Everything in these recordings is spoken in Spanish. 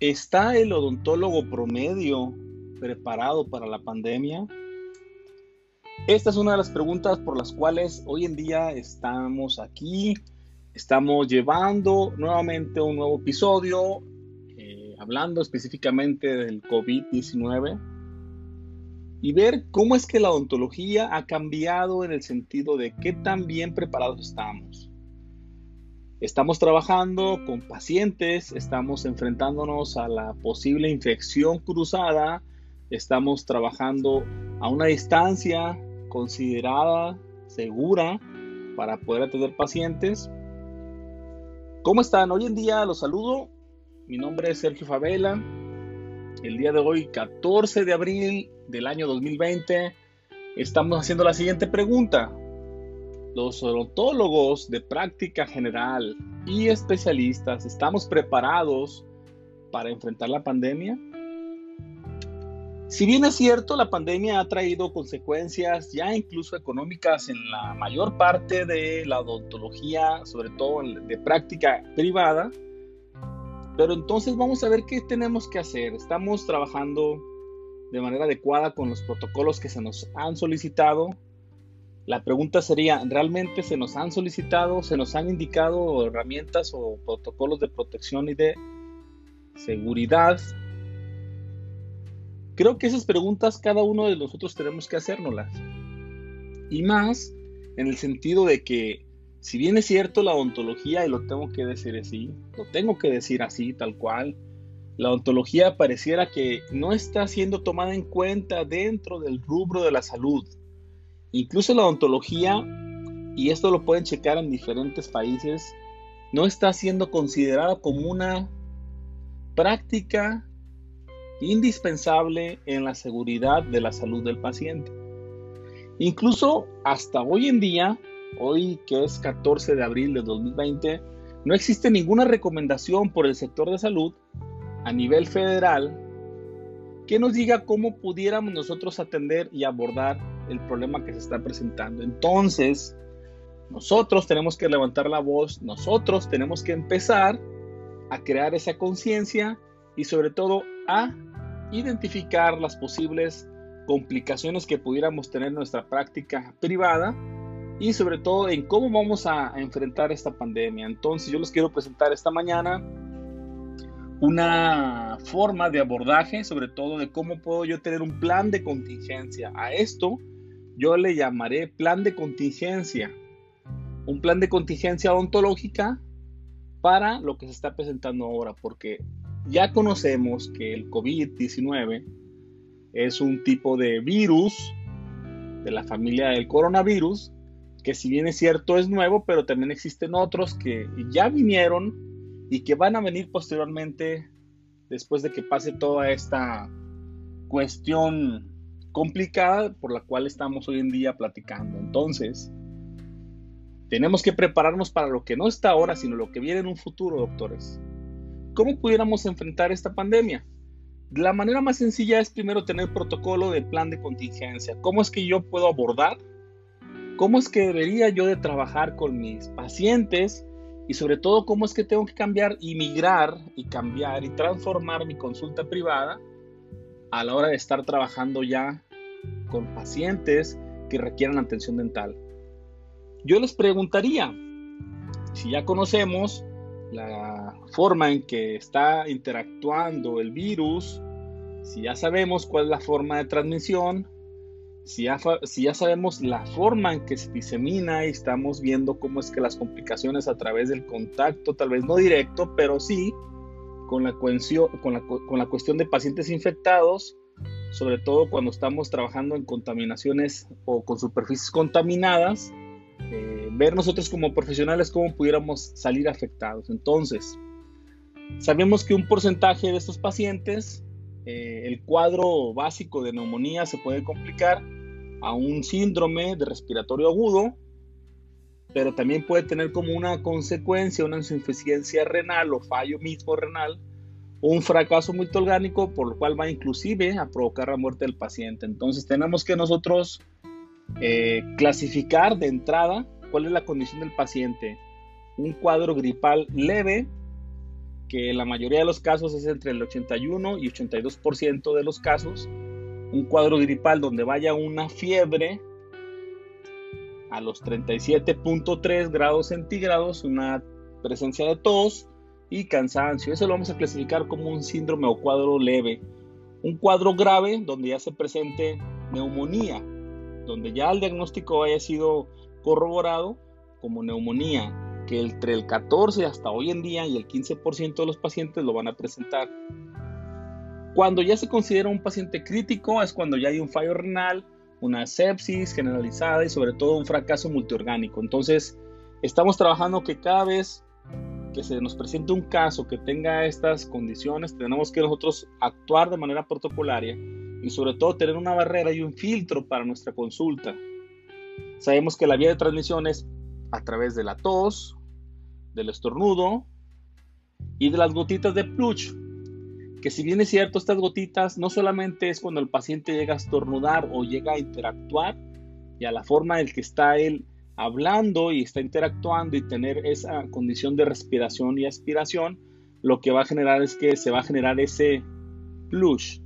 ¿Está el odontólogo promedio preparado para la pandemia? Esta es una de las preguntas por las cuales hoy en día estamos aquí. Estamos llevando nuevamente un nuevo episodio, eh, hablando específicamente del COVID-19 y ver cómo es que la odontología ha cambiado en el sentido de qué tan bien preparados estamos. Estamos trabajando con pacientes, estamos enfrentándonos a la posible infección cruzada, estamos trabajando a una distancia considerada segura para poder atender pacientes. ¿Cómo están? Hoy en día los saludo. Mi nombre es Sergio Favela. El día de hoy, 14 de abril del año 2020, estamos haciendo la siguiente pregunta los odontólogos de práctica general y especialistas estamos preparados para enfrentar la pandemia? Si bien es cierto, la pandemia ha traído consecuencias ya incluso económicas en la mayor parte de la odontología, sobre todo de práctica privada, pero entonces vamos a ver qué tenemos que hacer. Estamos trabajando de manera adecuada con los protocolos que se nos han solicitado la pregunta sería, ¿realmente se nos han solicitado, se nos han indicado herramientas o protocolos de protección y de seguridad? Creo que esas preguntas cada uno de nosotros tenemos que hacérnoslas. Y más en el sentido de que, si bien es cierto la odontología, y lo tengo que decir así, lo tengo que decir así, tal cual, la odontología pareciera que no está siendo tomada en cuenta dentro del rubro de la salud Incluso la odontología, y esto lo pueden checar en diferentes países, no está siendo considerada como una práctica indispensable en la seguridad de la salud del paciente. Incluso hasta hoy en día, hoy que es 14 de abril de 2020, no existe ninguna recomendación por el sector de salud a nivel federal que nos diga cómo pudiéramos nosotros atender y abordar el problema que se está presentando. Entonces, nosotros tenemos que levantar la voz, nosotros tenemos que empezar a crear esa conciencia y sobre todo a identificar las posibles complicaciones que pudiéramos tener en nuestra práctica privada y sobre todo en cómo vamos a enfrentar esta pandemia. Entonces yo les quiero presentar esta mañana una forma de abordaje, sobre todo de cómo puedo yo tener un plan de contingencia. A esto yo le llamaré plan de contingencia. Un plan de contingencia odontológica para lo que se está presentando ahora, porque ya conocemos que el COVID-19 es un tipo de virus de la familia del coronavirus, que si bien es cierto es nuevo, pero también existen otros que ya vinieron y que van a venir posteriormente después de que pase toda esta cuestión complicada por la cual estamos hoy en día platicando. Entonces, tenemos que prepararnos para lo que no está ahora, sino lo que viene en un futuro, doctores. ¿Cómo pudiéramos enfrentar esta pandemia? La manera más sencilla es primero tener protocolo de plan de contingencia. ¿Cómo es que yo puedo abordar? ¿Cómo es que debería yo de trabajar con mis pacientes y sobre todo cómo es que tengo que cambiar y migrar y cambiar y transformar mi consulta privada a la hora de estar trabajando ya con pacientes que requieran atención dental. Yo les preguntaría, si ya conocemos la forma en que está interactuando el virus, si ya sabemos cuál es la forma de transmisión, si ya, sabemos la forma en que se disemina y estamos viendo cómo es que las complicaciones a través del contacto, tal vez no directo, pero sí con la, cuestión de pacientes infectados, sobre todo cuando estamos trabajando en contaminaciones o con superficies contaminadas, eh, ver nosotros como profesionales cómo pudiéramos salir afectados. Entonces, sabemos que un porcentaje de estos pacientes, eh, el cuadro básico de neumonía se puede complicar a un síndrome de respiratorio agudo, pero también puede tener como una consecuencia una insuficiencia renal o fallo mismo renal un fracaso multiorgánico por lo cual va inclusive a provocar la muerte del paciente. Entonces tenemos que nosotros eh, clasificar de entrada cuál es la condición del paciente. Un cuadro gripal leve, que la mayoría de los casos es entre el 81 y 82% de los casos, un cuadro gripal donde vaya una fiebre a los 37.3 grados centígrados, una presencia de tos y cansancio. Eso lo vamos a clasificar como un síndrome o cuadro leve. Un cuadro grave donde ya se presente neumonía, donde ya el diagnóstico haya sido corroborado como neumonía, que entre el 14 hasta hoy en día y el 15% de los pacientes lo van a presentar. Cuando ya se considera un paciente crítico es cuando ya hay un fallo renal, una sepsis generalizada y sobre todo un fracaso multiorgánico. Entonces, estamos trabajando que cada vez que se nos presente un caso que tenga estas condiciones, tenemos que nosotros actuar de manera protocolaria y sobre todo tener una barrera y un filtro para nuestra consulta. Sabemos que la vía de transmisión es a través de la tos, del estornudo y de las gotitas de plush. Que si bien es cierto, estas gotitas no solamente es cuando el paciente llega a estornudar o llega a interactuar y a la forma en que está él hablando y está interactuando y tener esa condición de respiración y aspiración, lo que va a generar es que se va a generar ese flush.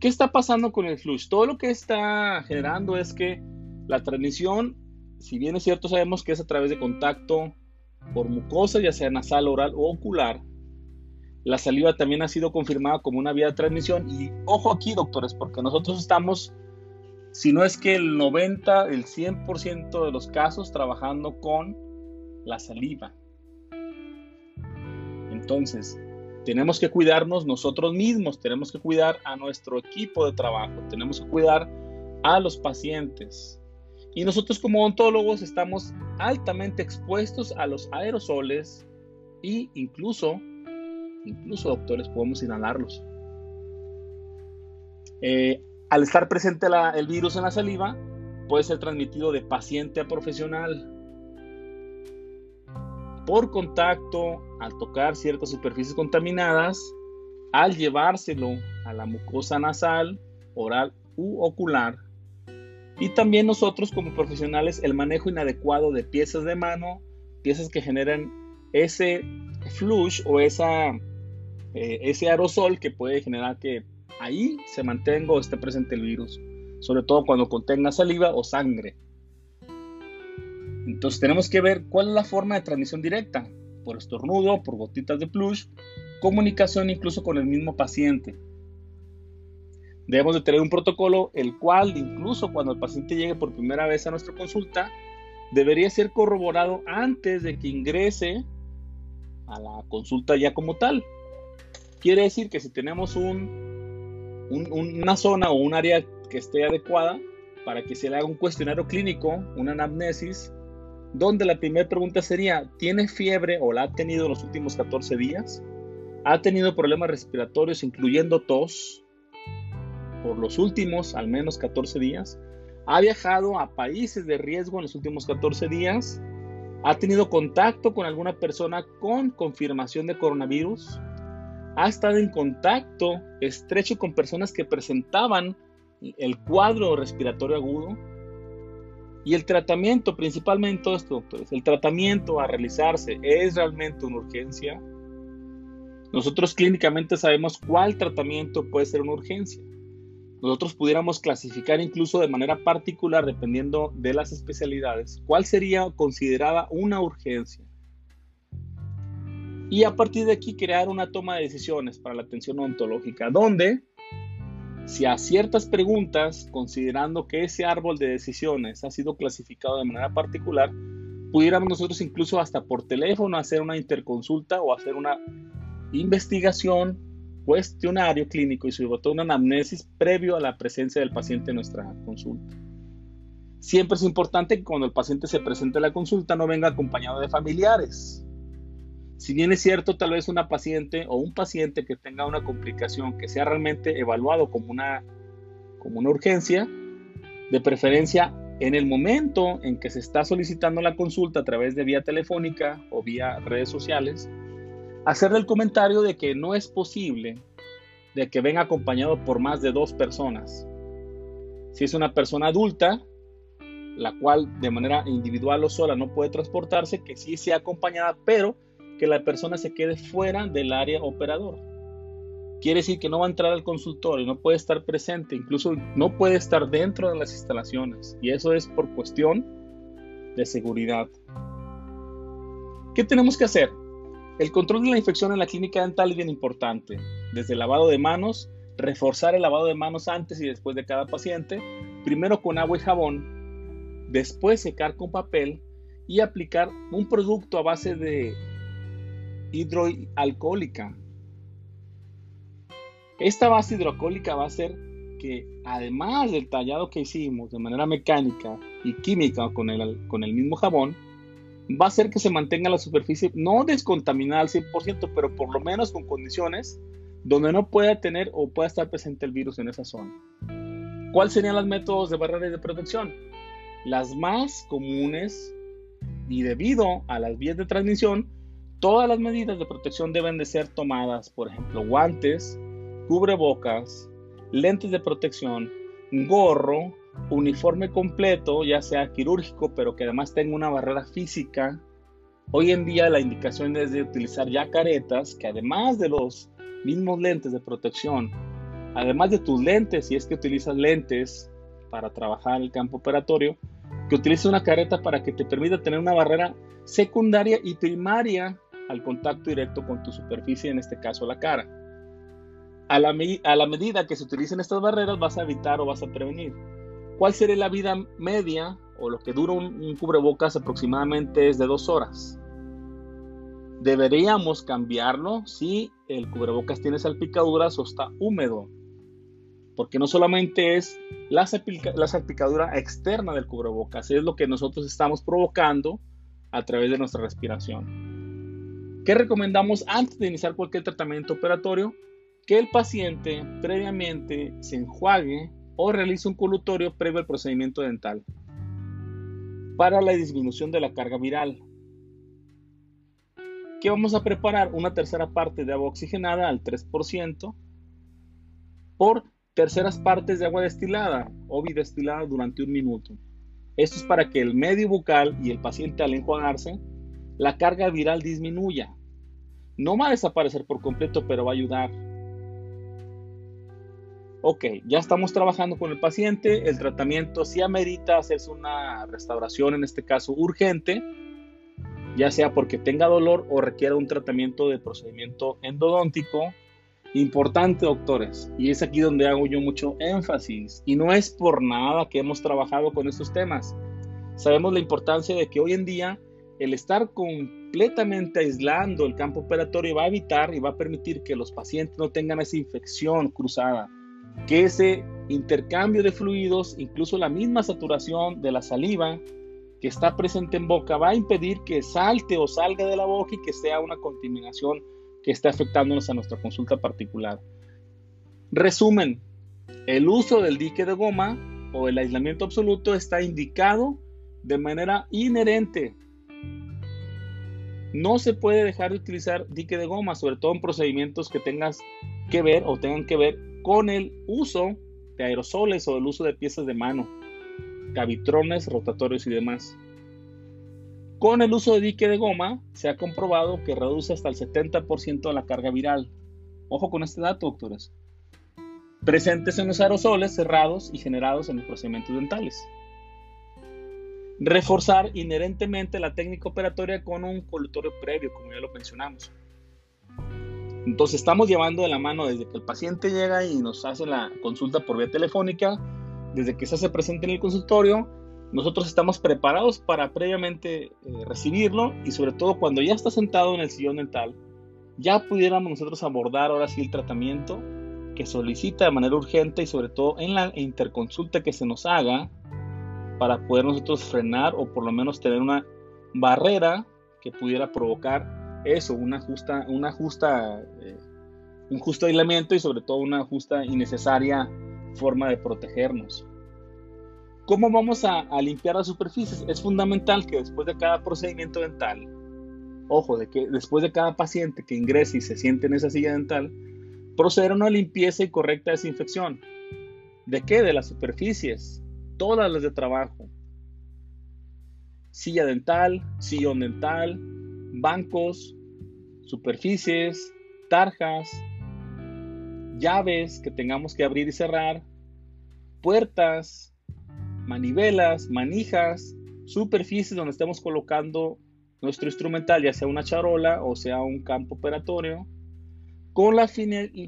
¿Qué está pasando con el flush? Todo lo que está generando es que la transmisión si bien es cierto, sabemos que es a través de contacto por mucosa, ya sea nasal, oral o ocular. La saliva también ha sido confirmada como una vía de transmisión. Y ojo aquí, doctores, porque nosotros estamos, si no es que el 90, el 100% de los casos trabajando con la saliva. Entonces, tenemos que cuidarnos nosotros mismos, tenemos que cuidar a nuestro equipo de trabajo, tenemos que cuidar a los pacientes, y nosotros como odontólogos estamos altamente expuestos a los aerosoles e incluso, incluso doctores, podemos inhalarlos. Eh, al estar presente el virus en la saliva, puede ser transmitido de paciente a profesional. Por contacto, al tocar ciertas superficies contaminadas, al llevárselo a la mucosa nasal, oral u ocular, y también nosotros como profesionales el manejo inadecuado de piezas de mano, piezas que generan ese flush o eh, ese aerosol que puede generar que ahí se mantenga o esté presente el virus, sobre todo cuando contenga saliva o sangre. Entonces tenemos que ver cuál es la forma de transmisión directa, por estornudo, por gotitas de plush, comunicación incluso con el mismo paciente. Debemos de tener un protocolo el cual incluso cuando el paciente llegue por primera vez a nuestra consulta, debería ser corroborado antes de que ingrese a la consulta ya como tal. Quiere decir que si tenemos un, una zona o un área que esté adecuada para que se le haga un cuestionario clínico, una anamnesis, donde la primera pregunta sería, ¿tiene fiebre o la ha tenido en los últimos 14 días? ¿Ha tenido problemas respiratorios incluyendo tos? por los últimos al menos 14 días, ha viajado a países de riesgo en los últimos 14 días, ha tenido contacto con alguna persona con confirmación de coronavirus, ha estado en contacto estrecho con personas que presentaban el cuadro respiratorio agudo y el tratamiento, principalmente todo esto, doctores, el tratamiento a realizarse es realmente una urgencia. Nosotros clínicamente sabemos cuál tratamiento puede ser una urgencia nosotros pudiéramos clasificar incluso de manera particular, dependiendo de las especialidades, cuál sería considerada una urgencia. Y a partir de aquí crear una toma de decisiones para la atención odontológica, donde si a ciertas preguntas, considerando que ese árbol de decisiones ha sido clasificado de manera particular, pudiéramos nosotros incluso hasta por teléfono hacer una interconsulta o hacer una investigación cuestionario clínico y sobre todo una anamnesis previo a la presencia del paciente en nuestra consulta. Siempre es importante que cuando el paciente se presente a la consulta no venga acompañado de familiares. Si bien es cierto, tal vez una paciente o un paciente que tenga una complicación que sea realmente evaluado como una, como una urgencia, de preferencia en el momento en que se está solicitando la consulta a través de vía telefónica o vía redes sociales, hacerle el comentario de que no es posible de que venga acompañado por más de dos personas. Si es una persona adulta, la cual de manera individual o sola no puede transportarse, que sí sea acompañada, pero que la persona se quede fuera del área operador. Quiere decir que no va a entrar al consultorio, no puede estar presente, incluso no puede estar dentro de las instalaciones. Y eso es por cuestión de seguridad. ¿Qué tenemos que hacer? El control de la infección en la clínica dental es bien importante. Desde el lavado de manos, reforzar el lavado de manos antes y después de cada paciente, primero con agua y jabón, después secar con papel y aplicar un producto a base de hidroalcohólica. Esta base hidroalcohólica va a hacer que además del tallado que hicimos de manera mecánica y química con el, con el mismo jabón, va a hacer que se mantenga la superficie no descontaminada al 100%, pero por lo menos con condiciones donde no pueda tener o pueda estar presente el virus en esa zona. ¿Cuáles serían los métodos de barreras de protección? Las más comunes y debido a las vías de transmisión, todas las medidas de protección deben de ser tomadas, por ejemplo, guantes, cubrebocas, lentes de protección, gorro, uniforme completo, ya sea quirúrgico, pero que además tenga una barrera física. Hoy en día la indicación es de utilizar ya caretas que además de los mismos lentes de protección, además de tus lentes, si es que utilizas lentes para trabajar en el campo operatorio, que utilices una careta para que te permita tener una barrera secundaria y primaria al contacto directo con tu superficie, en este caso la cara. A la, medida que se utilicen estas barreras vas a evitar o vas a prevenir. ¿Cuál sería la vida media o lo que dura un, cubrebocas aproximadamente es de dos horas? Deberíamos cambiarlo si el cubrebocas tiene salpicaduras o está húmedo, porque no solamente es la salpicadura externa del cubrebocas, es lo que nosotros estamos provocando a través de nuestra respiración. ¿Qué recomendamos antes de iniciar cualquier tratamiento operatorio? Que el paciente previamente se enjuague o realiza un colutorio previo al procedimiento dental para la disminución de la carga viral. ¿Qué vamos a preparar? Una tercera parte de agua oxigenada al 3% por terceras partes de agua destilada o bidestilada durante un minuto. Esto es para que el medio bucal y el paciente al enjuagarse, la carga viral disminuya. No va a desaparecer por completo, pero va a ayudar ok, ya estamos trabajando con el paciente, el tratamiento sí amerita hacerse una restauración, en este caso urgente, ya sea porque tenga dolor o requiera un tratamiento de procedimiento endodóntico. Importante, doctores, y es aquí donde hago yo mucho énfasis, y no es por nada que hemos trabajado con estos temas. Sabemos la importancia de que hoy en día el estar completamente aislando el campo operatorio va a evitar y va a permitir que los pacientes no tengan esa infección cruzada que ese intercambio de fluidos, incluso la misma saturación de la saliva que está presente en boca, va a impedir que salte o salga de la boca y que sea una contaminación que esté afectándonos a nuestra consulta particular. Resumen, el uso del dique de goma o el aislamiento absoluto está indicado de manera inherente. No se puede dejar de utilizar dique de goma, sobre todo en procedimientos que tengas que ver o tengan que ver con el uso de aerosoles o el uso de piezas de mano, cavitrones, rotatorios y demás. Con el uso de dique de goma se ha comprobado que reduce hasta el 70% la carga viral. Ojo con este dato, doctores. Presentes en los aerosoles cerrados y generados en los procedimientos dentales. Reforzar inherentemente la técnica operatoria con un colutorio previo, como ya lo mencionamos. Entonces estamos llevando de la mano desde que el paciente llega y nos hace la consulta por vía telefónica, desde que se hace presente en el consultorio, nosotros estamos preparados para previamente eh, recibirlo y sobre todo cuando ya está sentado en el sillón dental, ya pudiéramos nosotros abordar ahora sí el tratamiento que solicita de manera urgente y sobre todo en la interconsulta que se nos haga para poder nosotros frenar o por lo menos tener una barrera que pudiera provocar eso, una justa, una justa, eh, un justo aislamiento y sobre todo una justa y necesaria forma de protegernos. ¿Cómo vamos a, limpiar las superficies? Es fundamental que después de cada procedimiento dental, ojo, de que después de cada paciente que ingrese y se siente en esa silla dental, proceder a una limpieza y correcta desinfección. ¿De qué? De las superficies, todas las de trabajo. Silla dental, sillón dental, bancos, superficies, tarjas, llaves que tengamos que abrir y cerrar, puertas, manivelas, manijas, superficies donde estemos colocando nuestro instrumental, ya sea una charola o sea un campo operatorio, con la,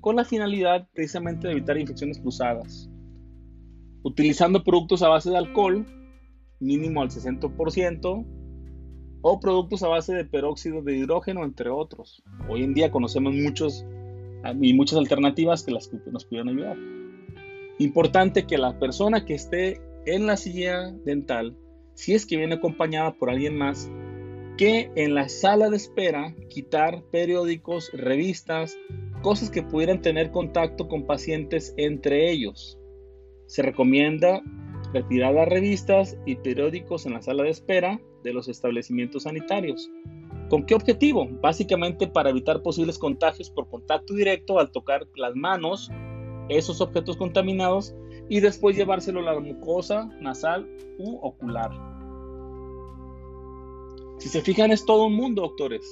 con la finalidad precisamente de evitar infecciones cruzadas. Utilizando productos a base de alcohol, mínimo al 60%, o productos a base de peróxido de hidrógeno, entre otros. Hoy en día conocemos muchos y muchas alternativas que, las que nos pudieran ayudar. Importante que la persona que esté en la silla dental, si es que viene acompañada por alguien más, que en la sala de espera quitar periódicos, revistas, cosas que pudieran tener contacto con pacientes entre ellos. Se recomienda retirar las revistas y periódicos en la sala de espera de los establecimientos sanitarios. ¿Con qué objetivo? Básicamente para evitar posibles contagios por contacto directo al tocar las manos, esos objetos contaminados, y después llevárselo a la mucosa nasal u ocular. Si se fijan es todo un mundo, doctores.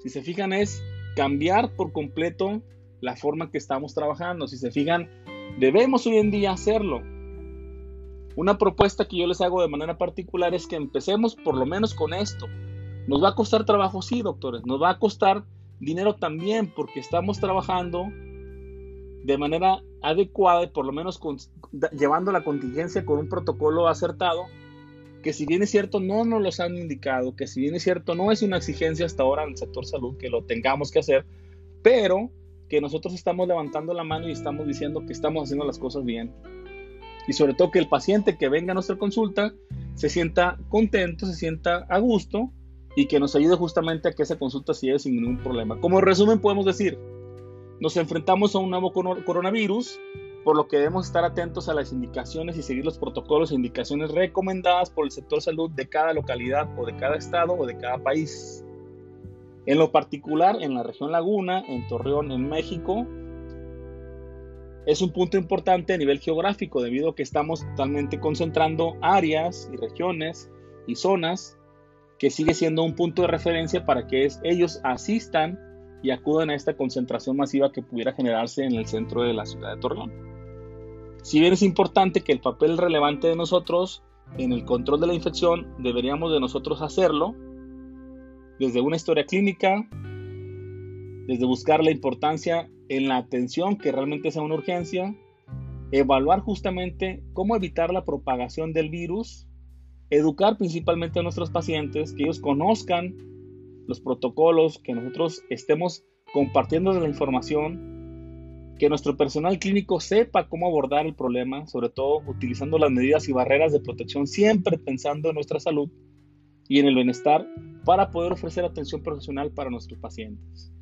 Si se fijan es cambiar por completo la forma que estamos trabajando. Si se fijan, debemos hoy en día hacerlo. Una propuesta que yo les hago de manera particular es que empecemos por lo menos con esto. Nos va a costar trabajo, sí, doctores. Nos va a costar dinero también porque estamos trabajando de manera adecuada y por lo menos llevando la contingencia con un protocolo acertado que si bien es cierto no nos los han indicado, que si bien es cierto no es una exigencia hasta ahora en el sector salud que lo tengamos que hacer, pero que nosotros estamos levantando la mano y estamos diciendo que estamos haciendo las cosas bien. Y sobre todo que el paciente que venga a nuestra consulta se sienta contento, se sienta a gusto y que nos ayude justamente a que esa consulta siga sin ningún problema. Como resumen podemos decir, nos enfrentamos a un nuevo coronavirus, por lo que debemos estar atentos a las indicaciones y seguir los protocolos e indicaciones recomendadas por el sector salud de cada localidad o de cada estado o de cada país. En lo particular, en la región Laguna, en Torreón, en México, es un punto importante a nivel geográfico debido a que estamos totalmente concentrando áreas y regiones y zonas que sigue siendo un punto de referencia para que ellos asistan y acudan a esta concentración masiva que pudiera generarse en el centro de la ciudad de Torreón. Si bien es importante que el papel relevante de nosotros en el control de la infección, deberíamos de nosotros hacerlo desde una historia clínica, desde buscar la importancia en la atención que realmente sea una urgencia, evaluar justamente cómo evitar la propagación del virus, educar principalmente a nuestros pacientes, que ellos conozcan los protocolos, que nosotros estemos compartiendo la información que nuestro personal clínico sepa cómo abordar el problema, sobre todo utilizando las medidas y barreras de protección, siempre pensando en nuestra salud y en el bienestar para poder ofrecer atención profesional para nuestros pacientes.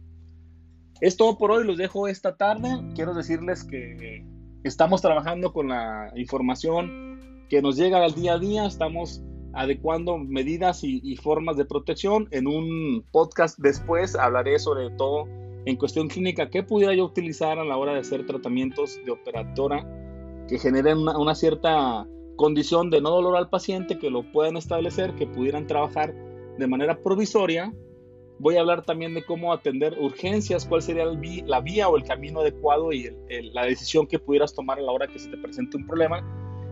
Es todo por hoy, los dejo esta tarde. Quiero decirles que estamos trabajando con la información que nos llega al día a día, estamos adecuando medidas y, formas de protección. En un podcast después hablaré sobre todo en cuestión clínica, ¿qué pudiera yo utilizar a la hora de hacer tratamientos de operadora que generen una, cierta condición de no dolor al paciente, que lo puedan establecer, que pudieran trabajar de manera provisoria? Voy a hablar también de cómo atender urgencias, cuál sería la vía o el camino adecuado y la decisión que pudieras tomar a la hora que se te presente un problema.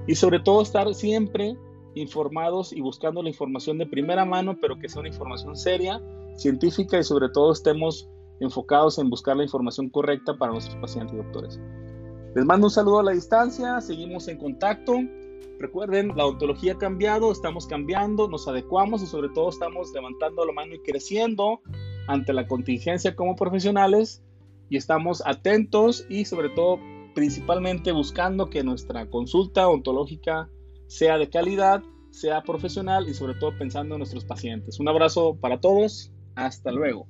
Y sobre todo estar siempre informados y buscando la información de primera mano, pero que sea una información seria, científica y sobre todo estemos enfocados en buscar la información correcta para nuestros pacientes y doctores. Les mando un saludo a la distancia, seguimos en contacto. Recuerden, la ontología ha cambiado, estamos cambiando, nos adecuamos y sobre todo estamos levantando la mano y creciendo ante la contingencia como profesionales y estamos atentos y sobre todo principalmente buscando que nuestra consulta ontológica sea de calidad, sea profesional y sobre todo pensando en nuestros pacientes. Un abrazo para todos, hasta luego.